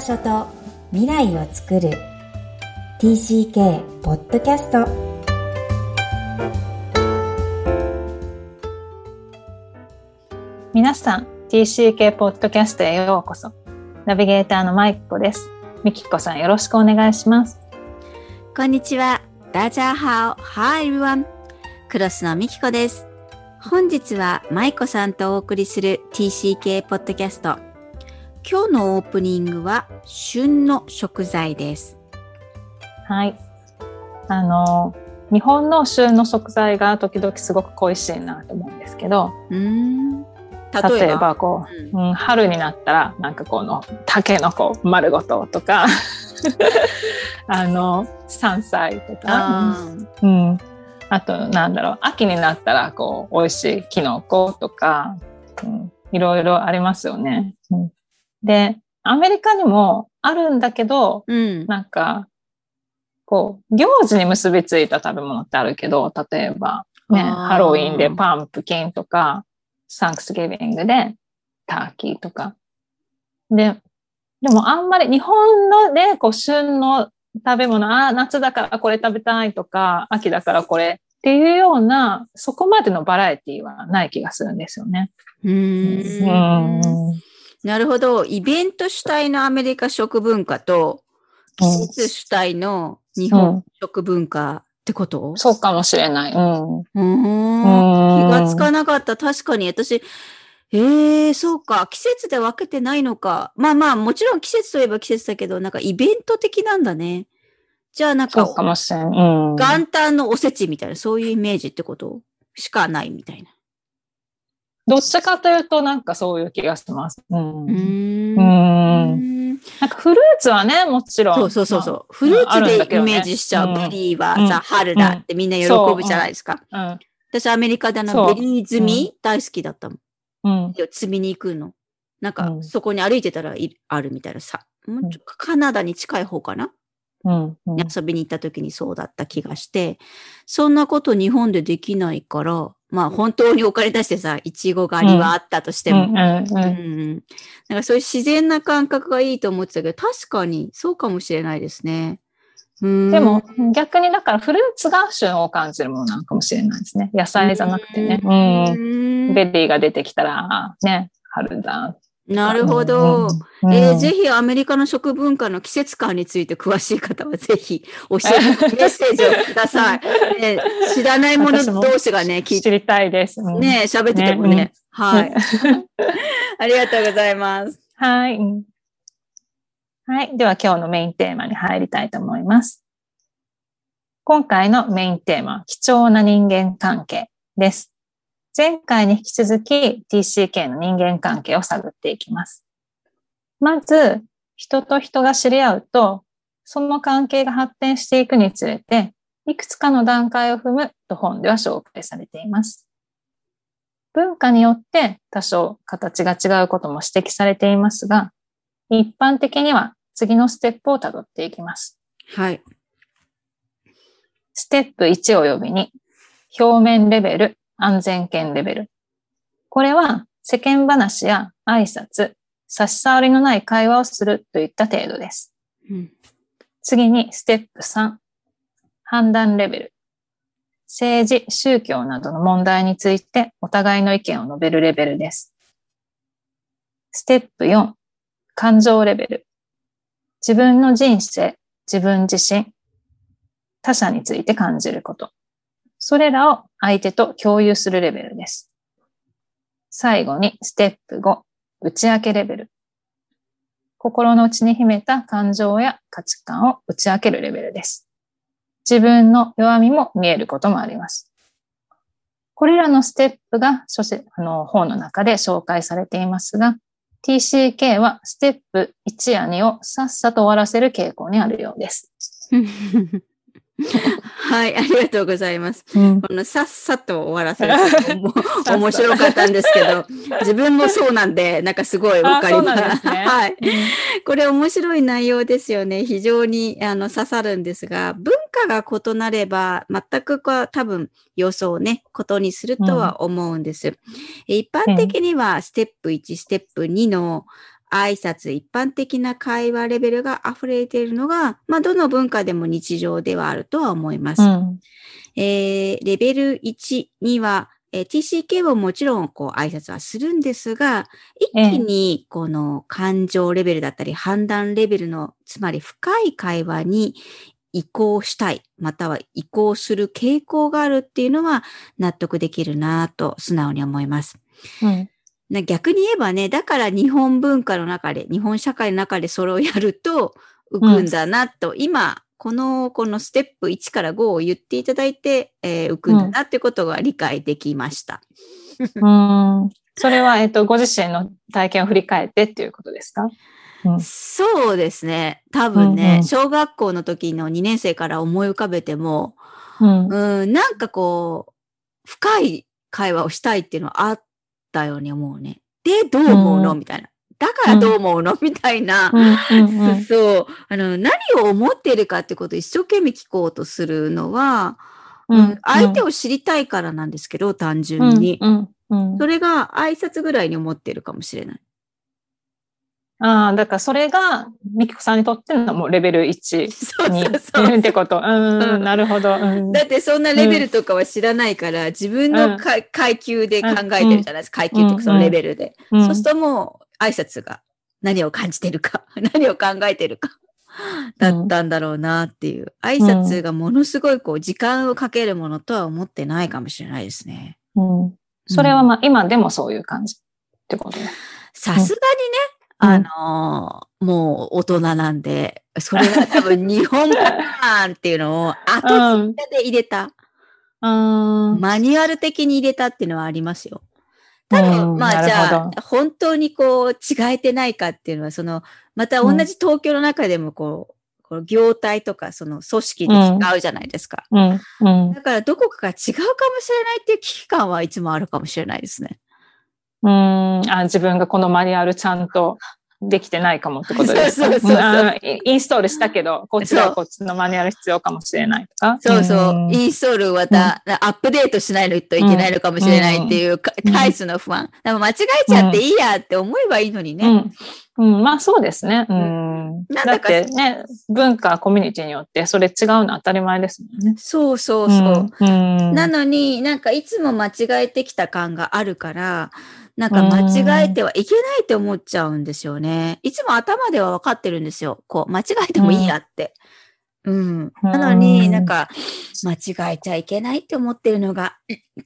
場所と未来を作る TCK ポッドキャスト皆さん TCK ポッドキャストへようこそナビゲーターのマイコですみきこさんよろしくお願いしますこんにちは。ダジャーハオ。Hi everyone. クロスのみきこです。本日はマイコさんとお送りする TCK ポッドキャスト。今日のオープニングは旬の食材です。はいあの日本の旬の食材が時々すごく恋しいなと思うんですけどうーん。例例ええば。ばこうう、うん、春になったらなんかこのたけのこ丸ごととか あの山菜とかうん、あとなんだろう秋になったらこう美味しいきのことか、うん、いろいろありますよね。うん、でアメリカにもあるんだけどうん。なんかこう行事に結びついた食べ物ってあるけど例えば、ね、ハロウィンでパンプキンとかサンクスギビングでターキーとか。ででもあんまり日本のね、こう旬の食べ物、ああ、夏だからこれ食べたいとか、秋だからこれっていうような、そこまでのバラエティはない気がするんですよね。うーん。なるほど。イベント主体のアメリカ食文化と、季節主体の日本食文化ってこと？そうかもしれない。うん。うーん。気がつかななかった。確かに私、ええそうか。季節で分けてないのか。まあまあ、もちろん季節といえば季節だけど、なんかイベント的なんだね。じゃあなんか、そうかもしれ。うん。元旦のおせちみたいな、そういうイメージってこと？しかないみたいな。どっちかというとなんかそういう気がします。うん。うーん。うんなんかフルーツはね、もちろん。そうそうそうそう。まフルーツでイメージしちゃう。うんベリーはうんさ、春だってみんな喜ぶじゃないですか。あ。私アメリカであのベリー摘み大好きだったもん。うん。うん。摘みに行くの。なんか、うんそこに歩いてたらいあるみたいなさ。もうちょカナダに近い方かな、うん。うん遊びに行った時にそうだった気がして、そんなこと日本でできないから、まあ本当にお金出してさ、いちご狩りはあったとしても、うんうんううんんなんかそういう自然な感覚がいいと思ってたけど、確かにそうかもしれないですね。うんでも、逆にだからフルーツが旬を感じるものなのかもしれないですね。野菜じゃなくてね。うん。うんベリーが出てきたら、あね、春だ。なるほど。うん。えーぜひ。ひアメリカの食文化の季節感について詳しい方はぜひ 教えて、メッセージをください。ね知らない者同士がね、聞いて知りたいです。うんね、喋っててもね。ねはい。ありがとうございます。はい。うんはい。では今日のメインテーマに入りたいと思います。今回のメインテーマは貴重な人間関係です。前回に引き続き TCK の人間関係を探っていきます。まず、人と人が知り合うと、その関係が発展していくにつれて、いくつかの段階を踏むと本では紹介されています。文化によって多少形が違うことも指摘されていますが、一般的には次のステップをたどっていきます。はい。ステップ1及び2、表面レベル、安全圏レベル。これは世間話や挨拶、差し障りのない会話をするといった程度です。うん次にステップ3、判断レベル。政治、宗教などの問題についてお互いの意見を述べるレベルです。ステップ4、感情レベル。自分の人生、自分自身、他者について感じること。それらを相手と共有するレベルです。最後にステップ5、打ち明けレベル。心の内に秘めた感情や価値観を打ち明けるレベルです。自分の弱みも見えることもあります。これらのステップが書籍あの本の中で紹介されていますが、TCK はステップ1や2をさっさと終わらせる傾向にあるようです。はい、ありがとうございます。うんこのさっさと終わらせるのも 面白かったんですけど、自分もそうなんで、なんかすごいわかります。すね はい。これ面白い内容ですよね。非常にあの刺さるんですが、文化が異なれば、全くこう多分予想をね、ことにするとは思うんです。え一般的にはステップ1、ステップ2の挨拶、一般的な会話レベルが溢れているのが、まあ、どの文化でも日常ではあるとは思います。うん。えーレベル1には、えー TCK ももちろんこう挨拶はするんですが、一気にこの感情レベルだったり判断レベルの、つまり深い会話に移行したい、または移行する傾向があるっていうのは納得できるなぁと素直に思います。うん。な逆に言えばね、だから日本文化の中で、日本社会の中でそれをやると浮くんだなと、今、この、このステップ1から5を言っていただいて、えー浮くんだなってことが理解できました。うん。それは、えっと、ご自身の体験を振り返ってっていうことですか？うんそうですね。多分ね、うんうん小学校の時の2年生から思い浮かべても、うん。うん、なんかこう、深い会話をしたいっていうのはあったように思うね。で、どう思うの、うんみたいな。だからどう思うの、みたいな。そう。あの、何を思っているかってことを一生懸命聞こうとするのは、ううんん相手をを知りたいからなんですけど、単純に。それが挨拶ぐらいに思ってるかもしれない。ああ、だからそれが、ミキコさんにとってのもうレベル1そうにそうそう。ってこと。う、うんんなるほど。うんだってそんなレベルとかは知らないから、自分の階階級で考えてるじゃないですか。階級とかそのレベルで。うんそうするともう挨拶が何を感じてるか、何を考えてるか、だったんだろうなっていう。挨拶がものすごいこう時間をかけるものとは思ってないかもしれないですね。うんそれはまあ、今でもそういう感じってことね。さすがにね、あのーもう大人なんで、それは多分日本パターンっていうのを後うん。付けで入れた。うん。マニュアル的に入れたっていうのはありますよ。ただ、うんまあじゃあ、本当にこう、違えてないかっていうのは、その、また同じ東京の中でもこう、この業態とか、その組織で違うじゃないですか。うん。うん。だから、どこかが違うかもしれないっていう危機感はいつもあるかもしれないですね。うん。あ、自分がこのマニュアルちゃんとできてないかもってことですか？そうそうそうそうんあイインストールしたけど、こっちはこっちのマニュアル必要かもしれないとか？そうそう。んインストールまた、アップデートしないといけないのかもしれないっていうか、うんタイスの不安。でも間違えちゃっていいやって思えばいいのにね。うん。うん、まあそうですね。うん。なんだってね、文化、コミュニティによってそれ違うの当たり前ですもんね。そうそうそう。うん。うんなのになんかいつも間違えてきた感があるから、なんか間違えてはいけないって思っちゃうんですよね。いつも頭では分かってるんですよ。こう、間違えてもいいやって。うん。なのになんか、間違えちゃいけないって思ってるのが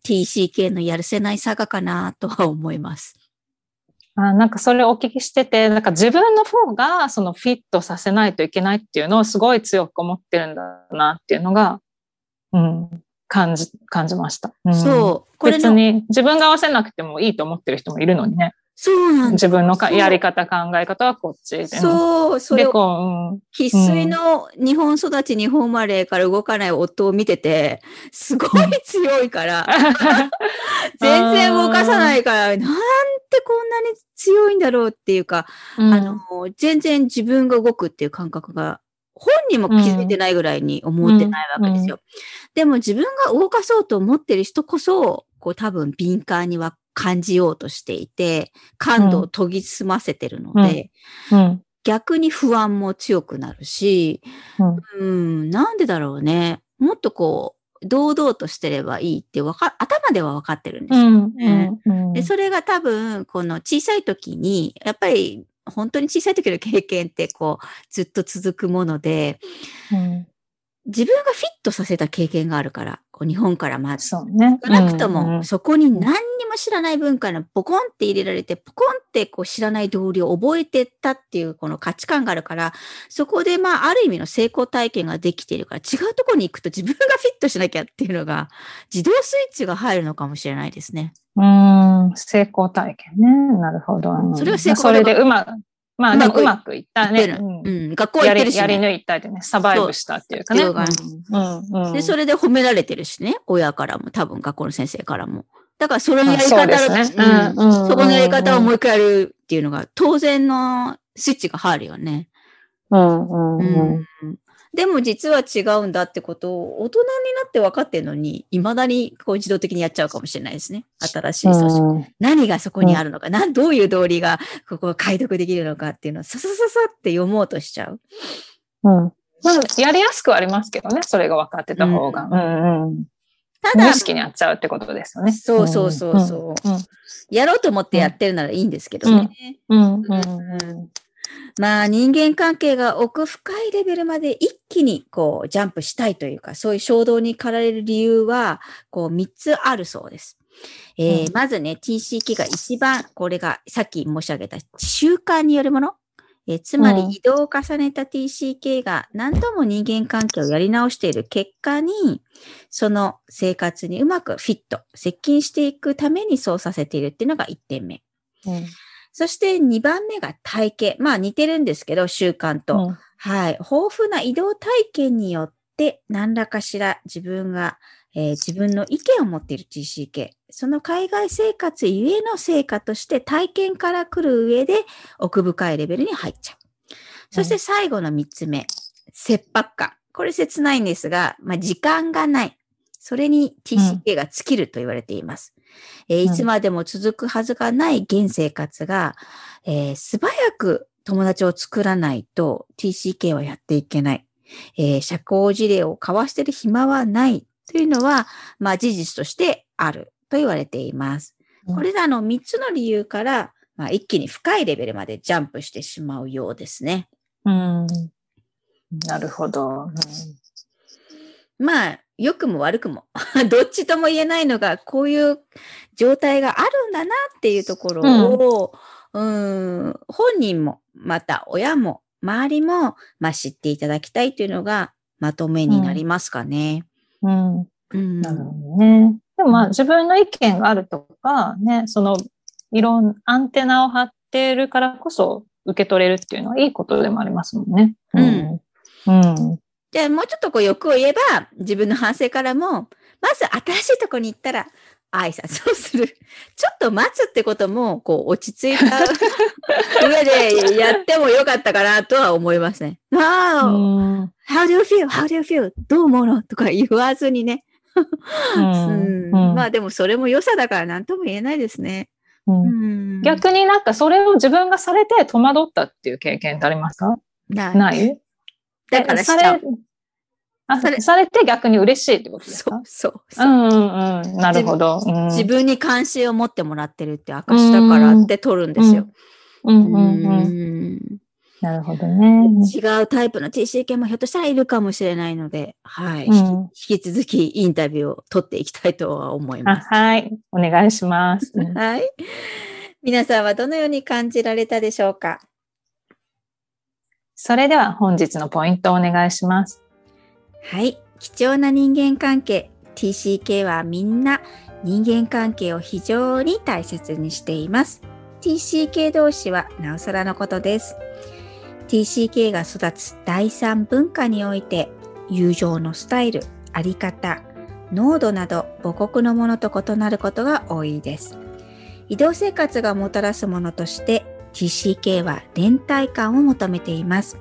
TCK のやるせないさがかなとは思います。あなんかそれをお聞きしてて、なんか自分の方がそのフィットさせないといけないっていうのをすごい強く思ってるんだなっていうのが、うん、感じ、感じました。うんそう。これの、別に自分が合わせなくてもいいと思ってる人もいるのにね。そうなん自分のかやり方、考え方はこっちで。そう、それで、を生粋の日本育ち、日本生まれから動かない夫を見てて、すごい強いから、全然動かさないから、なんてこんなに強いんだろうっていうか、うん、あの、全然自分が動くっていう感覚が、本人も気づいてないぐらいに思ってないわけですよ。でも自分が動かそうと思ってる人こそ、こう多分敏感には感じようとしていて、感度を研ぎ澄ませてるので、うん、逆に不安も強くなるし、うん。うん、なんでだろうね。もっとこう、堂々としてればいいってわか、頭では分かってるんですよ。うん、ねうん、で、それが多分、この小さい時に、やっぱり、本当に小さい時の経験ってこう、ずっと続くもので、うん自分がフィットさせた経験があるから、こう日本からまず。少なくとうんも、そこに何にも知らない文化のポコンって入れられて、ポコンってこう知らない道理を覚えてったっていうこの価値観があるから、そこでまあある意味の成功体験ができているから、違うところに行くと自分がフィットしなきゃっていうのが、自動スイッチが入るのかもしれないですね。うん、成功体験ね。なるほど。うんそれは成功それでうま、まあでもうまくいったね。うんうん、学校はやり、行ってるし、やりね。抜いたでね、サバイブしたっていうかね。そううんうんで、それで褒められてるしね。親からも、多分学校の先生からも。だからそのやり方ですねうんそこのやり方をもう一回やるっていうのが、当然のスイッチが入るよね。うんうんううんんでも実は違うんだってことを大人になって分かってるのに、未だにこう自動的にやっちゃうかもしれないですね。新しい組織。うん何がそこにあるのか、なんどういう道理がここを解読できるのかっていうのをささささって読もうとしちゃう。うん。まあ、やりやすくはありますけどね、それが分かってた方が。ううんうん。ただ無意、識にやっちゃうってことですよね。そうそうそうそう。うん。やろうと思ってやってるならいいんですけどね。うん。うん。うん。まあ人間関係が奥深いレベルまで一気にこうジャンプしたいというか、そういう衝動に駆られる理由は、こう3つあるそうです。えーうんまずね、TCK が一番、これがさっき申し上げた習慣によるもの。えーつまうんり移動を重ねた TCK が何度も人間関係をやり直している結果に、その生活にうまくフィット、接近していくためにそうさせているっていうのが1点目。うん。そして2番目が体型。まあ似てるんですけど、習慣と。はい。豊富な移動体験によって何らかしら自分が、えー自分の意見を持っている TCK。その海外生活ゆえの成果として体験から来る上で奥深いレベルに入っちゃう。そして最後の3つ目。切迫感。これ切ないんですが、まあ時間がない。それに TCK が尽きると言われています。えーいつまでも続くはずがない現生活が、えー素早く友達を作らないと TCK はやっていけない。えー社交辞令を交わしている暇はないというのは、まあ事実としてあると言われています。うんこれらの3つの理由から、まあ、一気に深いレベルまでジャンプしてしまうようですね。うん。なるほど。まあ、良くも悪くも、どっちとも言えないのが、こういう状態があるんだなっていうところを、うん、本人も、また親も、周りも、まあ、知っていただきたいというのが、まとめになりますかね。うん。うん。なるほどね。でもまあ自分の意見があるとか、ね、その、いろん、アンテナを張っているからこそ受け取れるっていうのはいいことでもありますもんね。うん。うん。じゃあ、もうちょっとこう欲を言えば、自分の反省からも、まず新しいとこに行ったら、挨拶をする。ちょっと待つってことも、こう、落ち着いた 上でやってもよかったかなとは思いますね。う Wow! ん。How do you feel? How do you feel? どう思うのとか言わずにね。うんまあでもそれも良さだから何とも言えないですね。逆になんかそれを自分がされて戸惑ったっていう経験ってありますか？ない？だからしさちゃうれ。あされされて逆に嬉しいってことですか？そうそううんうんうん。なるほど。うん自分に関心を持ってもらってるって証だからって取るんですよ。うんうんうん。うんなるほどね。違うタイプの TCK もひょっとしたらいるかもしれないので、はい。うん引き続きインタビューを取っていきたいとは思いあます。はい。お願いします。はい。皆さんはどのように感じられたでしょうか？それでは本日のポイントをお願いします。はい。貴重な人間関係。TCK はみんな人間関係を非常に大切にしています。TCK 同士はなおさらのことです。TCK が育つ第三文化において友情のスタイル、あり方、濃度など母国のものと異なることが多いです。移動生活がもたらすものとして TCK は連帯感を求めています。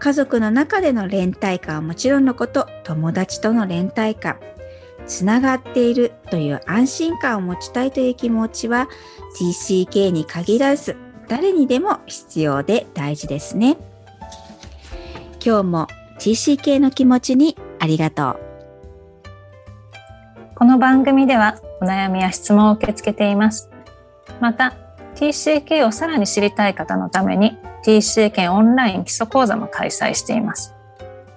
家族の中での連帯感はもちろんのこと、友達との連帯感、つながっているという安心感を持ちたいという気持ちは TCK に限らず誰にでも必要で大事ですね。今日も TCK の気持ちにありがとう。この番組ではお悩みや質問を受け付けています。また、TCK をさらに知りたい方のために TCK オンライン基礎講座も開催しています。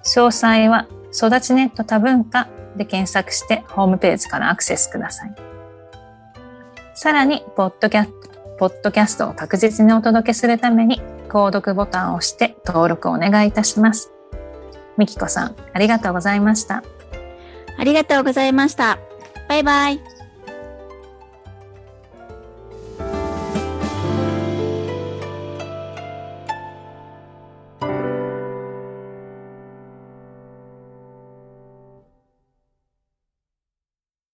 詳細は育ちネット多文化で検索してホームページからアクセスください。さらに、ポッドキャポッドキャストを確実にお届けするために、購読ボタンを押して登録をお願いいたします。みきこさん、ありがとうございました。ありがとうございました。バイバイ。